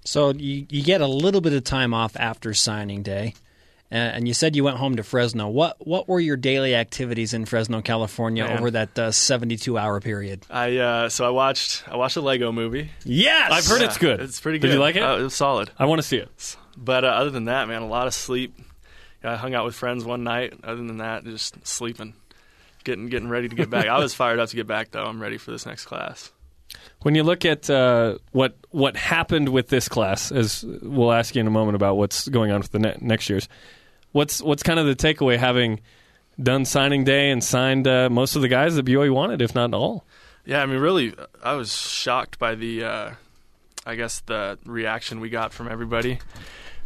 So you you get a little bit of time off after signing day. And you said you went home to Fresno. What what were your daily activities in Fresno, California, Man. over that uh, seventy two hour period? I uh, so I watched I watched a Lego movie. Yes, I've heard it's good. It's pretty good. Did you like it? Uh, it was solid. I want to see it. But uh, other than that, man, a lot of sleep. I hung out with friends one night. Other than that, just sleeping, getting getting ready to get back. I was fired up to get back though. I'm ready for this next class. When you look at uh, what what happened with this class, as we'll ask you in a moment about what's going on with the ne- next year's, what's what's kind of the takeaway having done signing day and signed uh, most of the guys that BYU wanted, if not all? Yeah, I mean, really, I was shocked by the, uh, I guess, the reaction we got from everybody.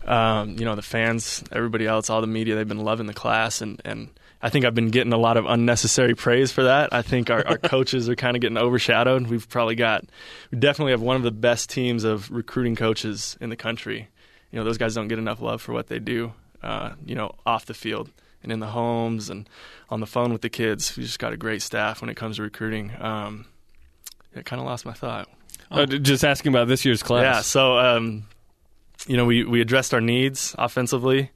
Um, you know, the fans, everybody else, all the media, they've been loving the class, and, and I think I've been getting a lot of unnecessary praise for that. I think our, our coaches are kind of getting overshadowed. We've probably got, we definitely have one of the best teams of recruiting coaches in the country. You know, those guys don't get enough love for what they do, uh, you know, off the field and in the homes and on the phone with the kids. We just got a great staff when it comes to recruiting. Um, I kind of lost my thought. Uh, just asking about this year's class. Yeah, so um, you know, we we addressed our needs offensively,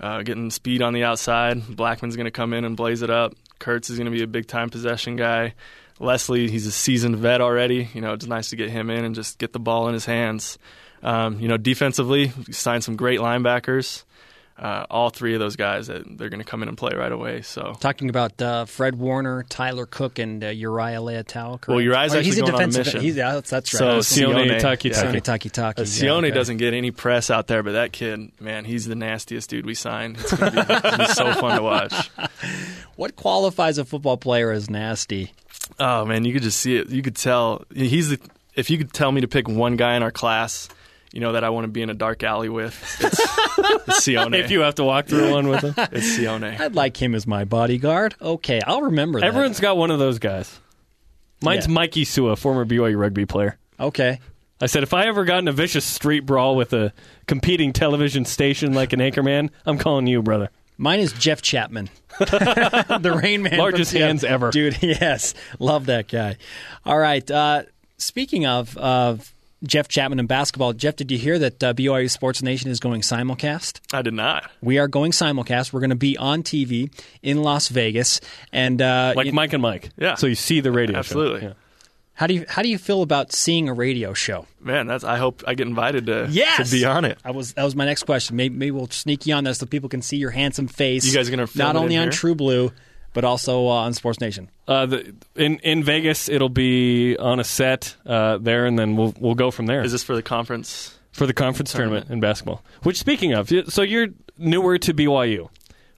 uh, getting speed on the outside. Blackmon's going to come in and blaze it up. Kurtz is going to be a big time possession guy. Leslie, he's a seasoned vet already. You know, it's nice to get him in and just get the ball in his hands. Um, you know, defensively, signed some great linebackers. Uh, all three of those guys, that they're going to come in and play right away. So Talking about uh, Fred Warner, Tyler Cook, and uh, Uriah Leiataua. correct? Well, Uriah's Or actually he's a going on a mission. He's, yeah, that's, right. So Sione. Taki. Taki. Taki Taki. Sione doesn't get any press out there, but that kid, man, he's the nastiest dude we signed. It's going to be, it's gonna be so fun to watch. What qualifies a football player as nasty? Oh man, you could just see it. You could tell he's the. If you could tell me to pick one guy in our class, you know that I want to be in a dark alley with, it's, it's Sione. If you have to walk through one with him, it's Sione. I'd like him as my bodyguard. Okay, I'll remember that. everyone's got one of those guys. Mine's Yeah. Mikey Sua, former BYU rugby player. Okay. I said if I ever got in a vicious street brawl with a competing television station like an anchorman, I'm calling you, brother. Mine is Jeff Chatman, the Rain Man. from Largest Seattle. hands ever. dude. Yes, love that guy. All right. Uh, speaking of of Jeff Chatman and basketball, Jeff, did you hear that uh, BYU Sports Nation is going simulcast? I did not. We are going simulcast. We're going to be on TV in Las Vegas, and uh, Like you- Mike and Mike. Yeah. So you see the radio show. Absolutely. Yeah. how do you how do you feel about seeing a radio show? Man, that's. I hope I get invited to Yes! to be on it. I was that was my next question. Maybe, maybe we'll sneak you on this so people can see your handsome face. You guys gonna film not it only in on here? True Blue, but also uh, on Sports Nation. Uh, the, in in Vegas, it'll be on a set uh, there, and then we'll we'll go from there Is this for the conference? for the conference tournament in basketball. Which, speaking of, so you're newer to BYU.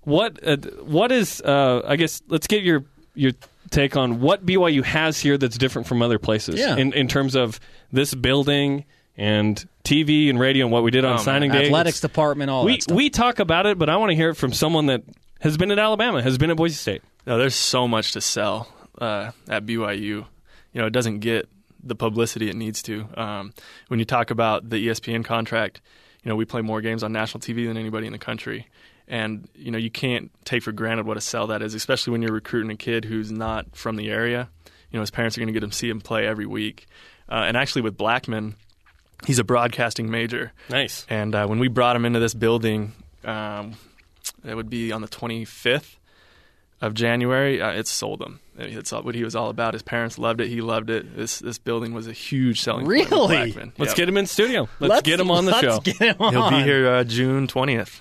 What uh, what is? Uh, I guess let's get your your take on what BYU has here that's different from other places. Yeah. In in terms of this building and TV and radio and what we did on Oh, man. signing day. Athletics It's- department, all we that stuff. we talk about it, but I want to hear it from someone that has been at Alabama, has been at Boise State. No, there's so much to sell uh, at BYU. You know, it doesn't get the publicity it needs to. Um, when you talk about the ESPN contract, you know, we play more games on national TV than anybody in the country. And, you know, you can't take for granted what a sell that is, especially when you're recruiting a kid who's not from the area. You know, his parents are going to get him see him play every week. Uh, and actually, with Blackmon, he's a broadcasting major. Nice. And uh, when we brought him into this building, um, it would be on the 25th of January. Uh, it sold him. It's what he was all about. His parents loved it. He loved it. This this building was a huge selling point with Really? Blackmon. Let's Yep. get him in studio. Let's, get him on the let's show. Get him on. He'll be here uh, June 20th.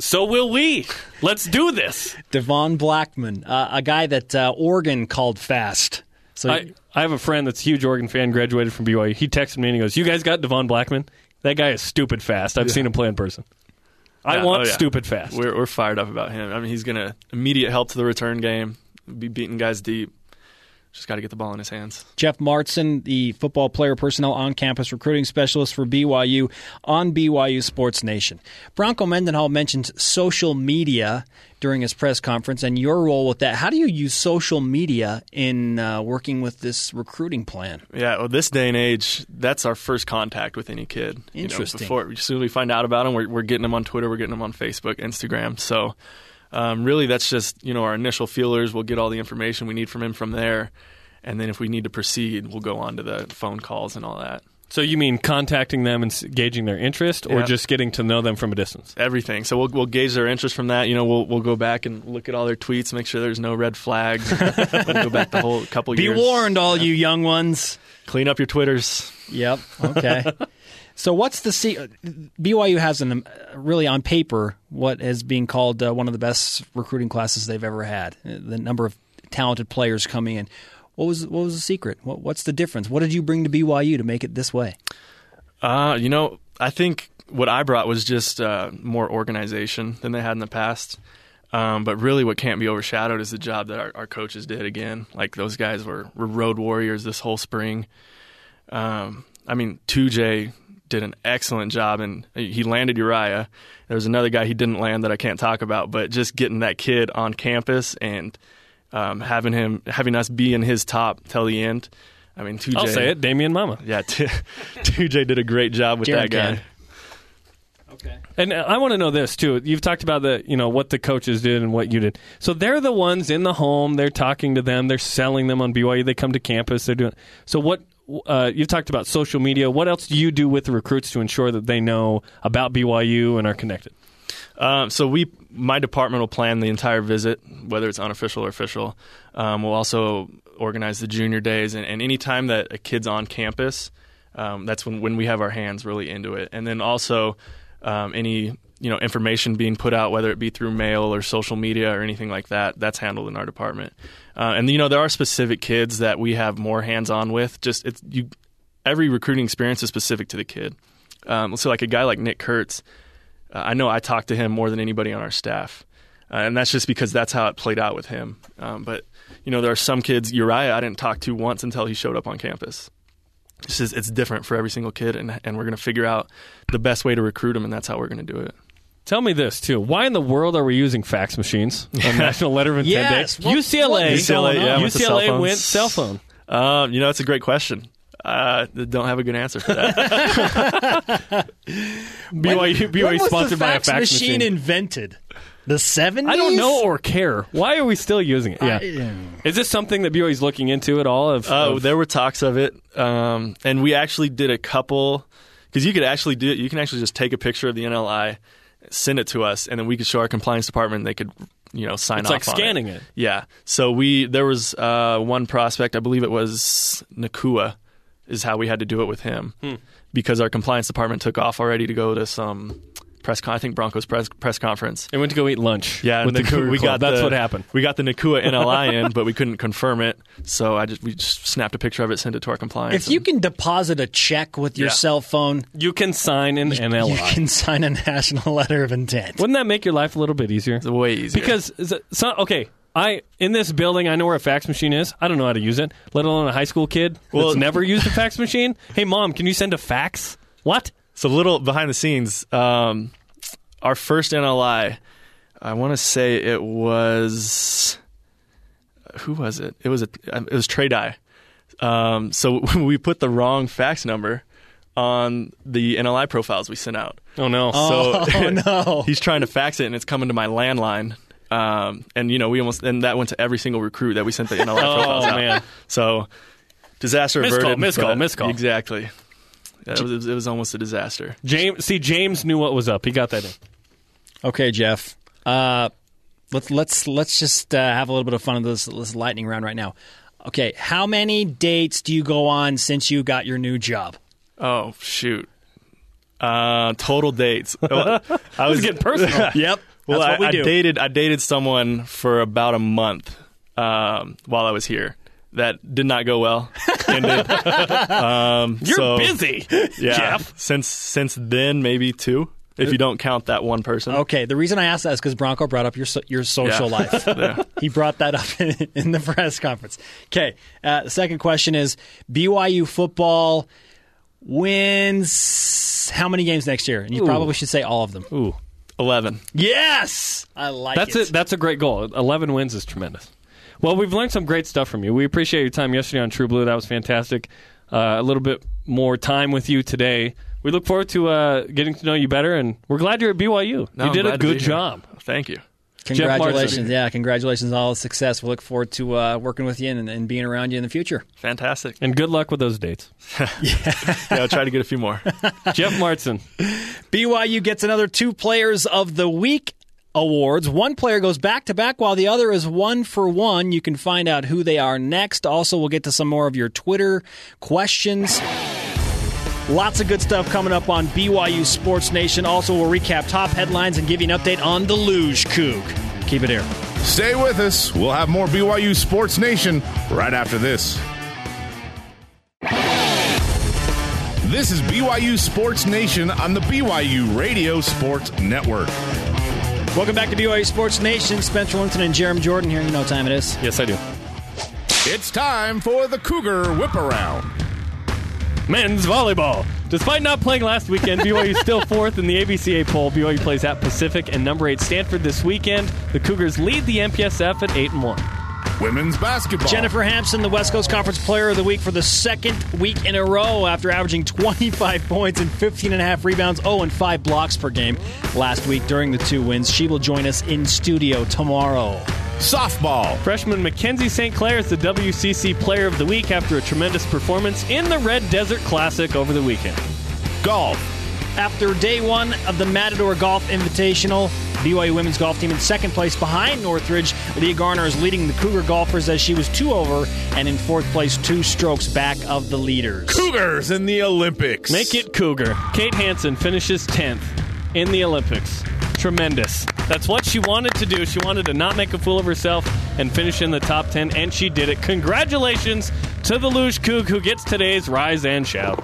So will we. Let's do this. Devon Blackmon, uh, a guy that uh, Oregon called fast. So I, I have a friend that's a huge Oregon fan, graduated from BYU. He texted me and he goes, "You guys got Devon Blackmon? That guy is stupid fast. I've Yeah. seen him play in person. I Yeah, want oh, yeah. stupid fast." We're, we're fired up about him. I mean, he's going to immediate help to the return game, be beating guys deep. Just got to get the ball in his hands. Jeff Martson, the football player personnel on campus recruiting specialist for BYU on BYU Sports Nation. Bronco Mendenhall mentioned social media during his press conference and your role with that. How do you use social media in uh, working with this recruiting plan? Yeah, well, this day and age, that's our first contact with any kid. You know, Interesting. before as soon as we find out about them, we're, we're getting them on Twitter, we're getting them on Facebook, Instagram. So, um, really, that's just you know our initial feelers. We'll get all the information we need from him from there, and then if we need to proceed, we'll go on to the phone calls and all that. So you mean contacting them and gauging their interest, or Yeah. just getting to know them from a distance? Everything. So we'll we'll gauge their interest from that. You know, we'll we'll go back and look at all their tweets, make sure there's no red flags. we'll go back the whole couple Be years. warned, all you young ones. Clean up your twitters. Yep. Okay. so what's the se- BYU has an really on paper what is being called uh, one of the best recruiting classes they've ever had. Uh, The number of talented players coming in. What was what was the secret? What, what's the difference? What did you bring to BYU to make it this way? Uh, you know, I think what I brought was just uh, more organization than they had in the past. Um, but really, what can't be overshadowed is the job that our, our coaches did. Again, like those guys were, were road warriors this whole spring. Um, I mean, 2J did an excellent job, and he landed Uriah. There was another guy he didn't land that I can't talk about, but just getting that kid on campus and um, having him having us be in his top till the end. I mean, 2J. I'll say it, Damien Mama. Yeah, 2J did a great job with Jared that guy. can. And I want to know this too. You've talked about the, you know, what the coaches did and what you did. So they're the ones in the home. They're talking to them. They're selling them on BYU. They come to campus. They're doing. So what? Uh, you've talked about social media. What else do you do with the recruits to ensure that they know about BYU and are connected? Um, so we, my department will plan the entire visit, whether it's unofficial or official. Um, we'll also organize the junior days, and, and any time that a kid's on campus, um, that's when, when we have our hands really into it. And then also um, any you know information being put out, whether it be through mail or social media or anything like that, that's handled in our department. Uh, and you know there are specific kids that we have more hands on with. Just it's you, every recruiting experience is specific to the kid. Um, so like a guy like Nick Kurtz. Uh, I know I talked to him more than anybody on our staff, uh, and that's just because that's how it played out with him. Um, but you know, there are some kids. Uriah, I didn't talk to once until he showed up on campus. It's just it's different for every single kid, and and we're going to figure out the best way to recruit them, and that's how we're going to do it. Tell me this too: Why in the world are we using fax machines on National Letter of Intent Yes, Day? what- UCLA, what is going yeah, with the cell UCLA phones. went cell phone. Um, you know, it's a great question. Uh, don't have a good answer for that. BYU, BYU when was sponsored the by a fax, fax machine, machine. invented? The seventies? I don't know or care. Why are we still using it? Yeah. I- Is this something that BYU's looking into at all? Of, Oh, of- there were talks of it, um, and we actually did a couple because you could actually do it. You can actually just take a picture of the NLI, send it to us, and then we could show our compliance department. They could, you know, sign It's off. like on scanning it. Yeah. So we there was uh, one prospect, I believe it was Nakua, is how we had to do it with him Hmm. because our compliance department took off already to go to some press. Con- I think Broncos press press conference. They went to go eat lunch. Yeah, with the Cougar we Club. got That's the- what happened. We got the Nakua NLI in, but we couldn't confirm it. So I just we just snapped a picture of it, sent it to our compliance. If you can deposit a check with your Yeah. cell phone, you can sign an you NLI. can sign a national letter of intent. Wouldn't that make your life a little bit easier? It's way easier Because is it, so, okay, I in this building I know where a fax machine is. I don't know how to use it, let alone a high school kid Well- that's never used a fax machine. Hey, mom, can you send a fax? What? So a little behind the scenes. Um, our first NLI, I want to say it was who was it? It was a it was Trey Dye. Um, so we put the wrong fax number on the NLI profiles we sent out. Oh no! Oh, no. he's trying to fax it and it's coming to my landline. Um, and you know we almost and that went to every single recruit that we sent the NLI profiles out. Oh, man. So disaster Missed call, averted. missed call, but- missed call. Exactly. Yeah, it, was, it was almost a disaster. James, see, James knew what was up. He got that in. Okay, Jeff. Uh, let's let's let's just uh, have a little bit of fun with this, this lightning round right now. Okay, how many dates do you go on since you got your new job? Oh shoot! Uh, total dates. Well, I was getting personal. Yep. Well, That's I, what we I do. dated I dated someone for about a month um, while I was here. That did not go well. Ended. um, You're so, busy, yeah, Jeff. Since since then, maybe two, if you don't count that one person. Okay, the reason I asked that is because Bronco brought up your so, your social Yeah. life. Yeah. He brought that up in, in the press conference. Okay, uh, the second question is BYU football wins how many games next year? And you Ooh. probably should say all of them. Ooh, eleven. Yes, I like that's it. it. That's a great goal. Eleven wins is tremendous. Well, we've learned some great stuff from you. We appreciate your time yesterday on True Blue. That was fantastic. Uh, a little bit more time with you today. We look forward to uh, getting to know you better, and we're glad you're at BYU. No, you I'm did a glad to be good job. Thank you. Congratulations. Yeah, congratulations on all the success. We look forward to uh, working with you and, and being around you in the future. Fantastic. And good luck with those dates. Yeah, I'll try to get a few more. Jeff Martson. BYU gets another two players of the week awards. One player goes back to back while the other is one for one. You can find out who they are next. Also, we'll get to some more of your Twitter questions. Lots of good stuff coming up on BYU Sports Nation. Also, we'll recap top headlines and give you an update on the Luge Coug. Keep it here. Stay with us. We'll have more BYU Sports Nation right after this. This is BYU Sports Nation on the BYU Radio Sports Network. Welcome back to BYU Sports Nation. Spencer Linton and Jarom Jordan here. You know what time it is. Yes, I do. It's time for the Cougar Whip Around. Men's volleyball. Despite not playing last weekend, BYU is still fourth in the AVCA poll. BYU plays at Pacific and number eight Stanford this weekend. The Cougars lead the MPSF at eight and one. Women's basketball. Jennifer Hampson, the West Coast Conference Player of the Week for the second week in a row after averaging 25 points and 15 and a half rebounds, 0 and 5 blocks per game last week during the two wins. She will join us in studio tomorrow. Softball. Freshman Mackenzie St. Clair is the WCC Player of the Week after a tremendous performance in the Red Desert Classic over the weekend. Golf. After day one of the Matador Golf Invitational, BYU women's golf team in second place behind Northridge. Leah Garner is leading the Cougar golfers as she was two over and in fourth place, two strokes back of the leaders. Cougars in the Olympics. Make it Cougar. Kate Hansen finishes 10th in the Olympics. Tremendous. That's what she wanted to do. She wanted to not make a fool of herself and finish in the top 10, and she did it. Congratulations to the Luge Coug who gets today's Rise and Shout.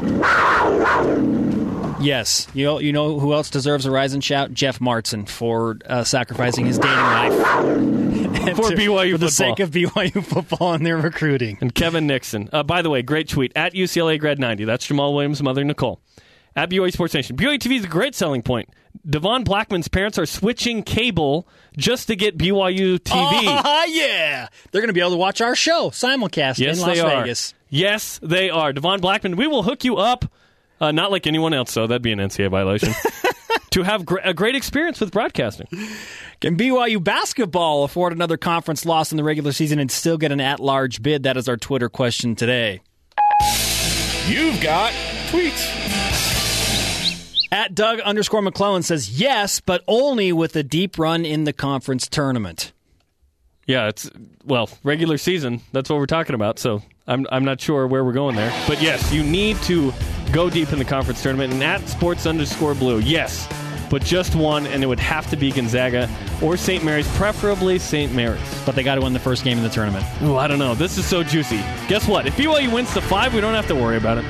Yes, you know, you know who else deserves a rise and shout? Jeff Martin for uh, sacrificing his dating life For to- BYU for the football. sake of BYU football and their recruiting. And Kevin Nixon. Uh, by the way, great tweet at UCLA Grad 90. That's Jamaal Williams' mother, Nicole. At BYU Sports Nation. BYU TV is a great selling point. Devon Blackmon's parents are switching cable just to get BYU TV. Oh, yeah, they're going to be able to watch our show simulcast Yes, in Las they are. Vegas. Yes, they are. Devon Blackmon, we will hook you up. Uh, not like anyone else, though. That'd be an NCAA violation. to have gr- a great experience with broadcasting. Can BYU basketball afford another conference loss in the regular season and still get an at-large bid? That is our Twitter question today. You've got tweets. At Doug underscore McClellan says yes, but only with a deep run in the conference tournament. Yeah, it's well regular season. That's what we're talking about. So I'm I'm not sure where we're going there, but yes, you need to go deep in the conference tournament. And at sports underscore blue, yes, but just one, and it would have to be Gonzaga or St. Mary's, preferably St. Mary's. But they got to win the first game in the tournament. Ooh, I don't know. This is so juicy. Guess what? If BYU wins the five, we don't have to worry about it.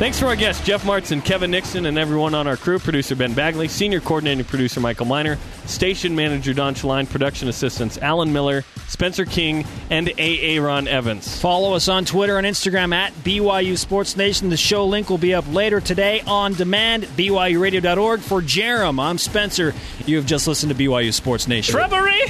Thanks to our guests, Jeff Martin, Kevin Nixon, and everyone on our crew. Producer Ben Bagley, senior coordinating producer Michael Miner, station manager Don Chaline, production assistants Alan Miller, Spencer King, and A. Aaron Evans. Follow us on Twitter and Instagram at BYU Sports Nation. The show link will be up later today on demand, BYURadio.org. For Jarom, I'm Spencer. You have just listened to BYU Sports Nation. Shrubbery!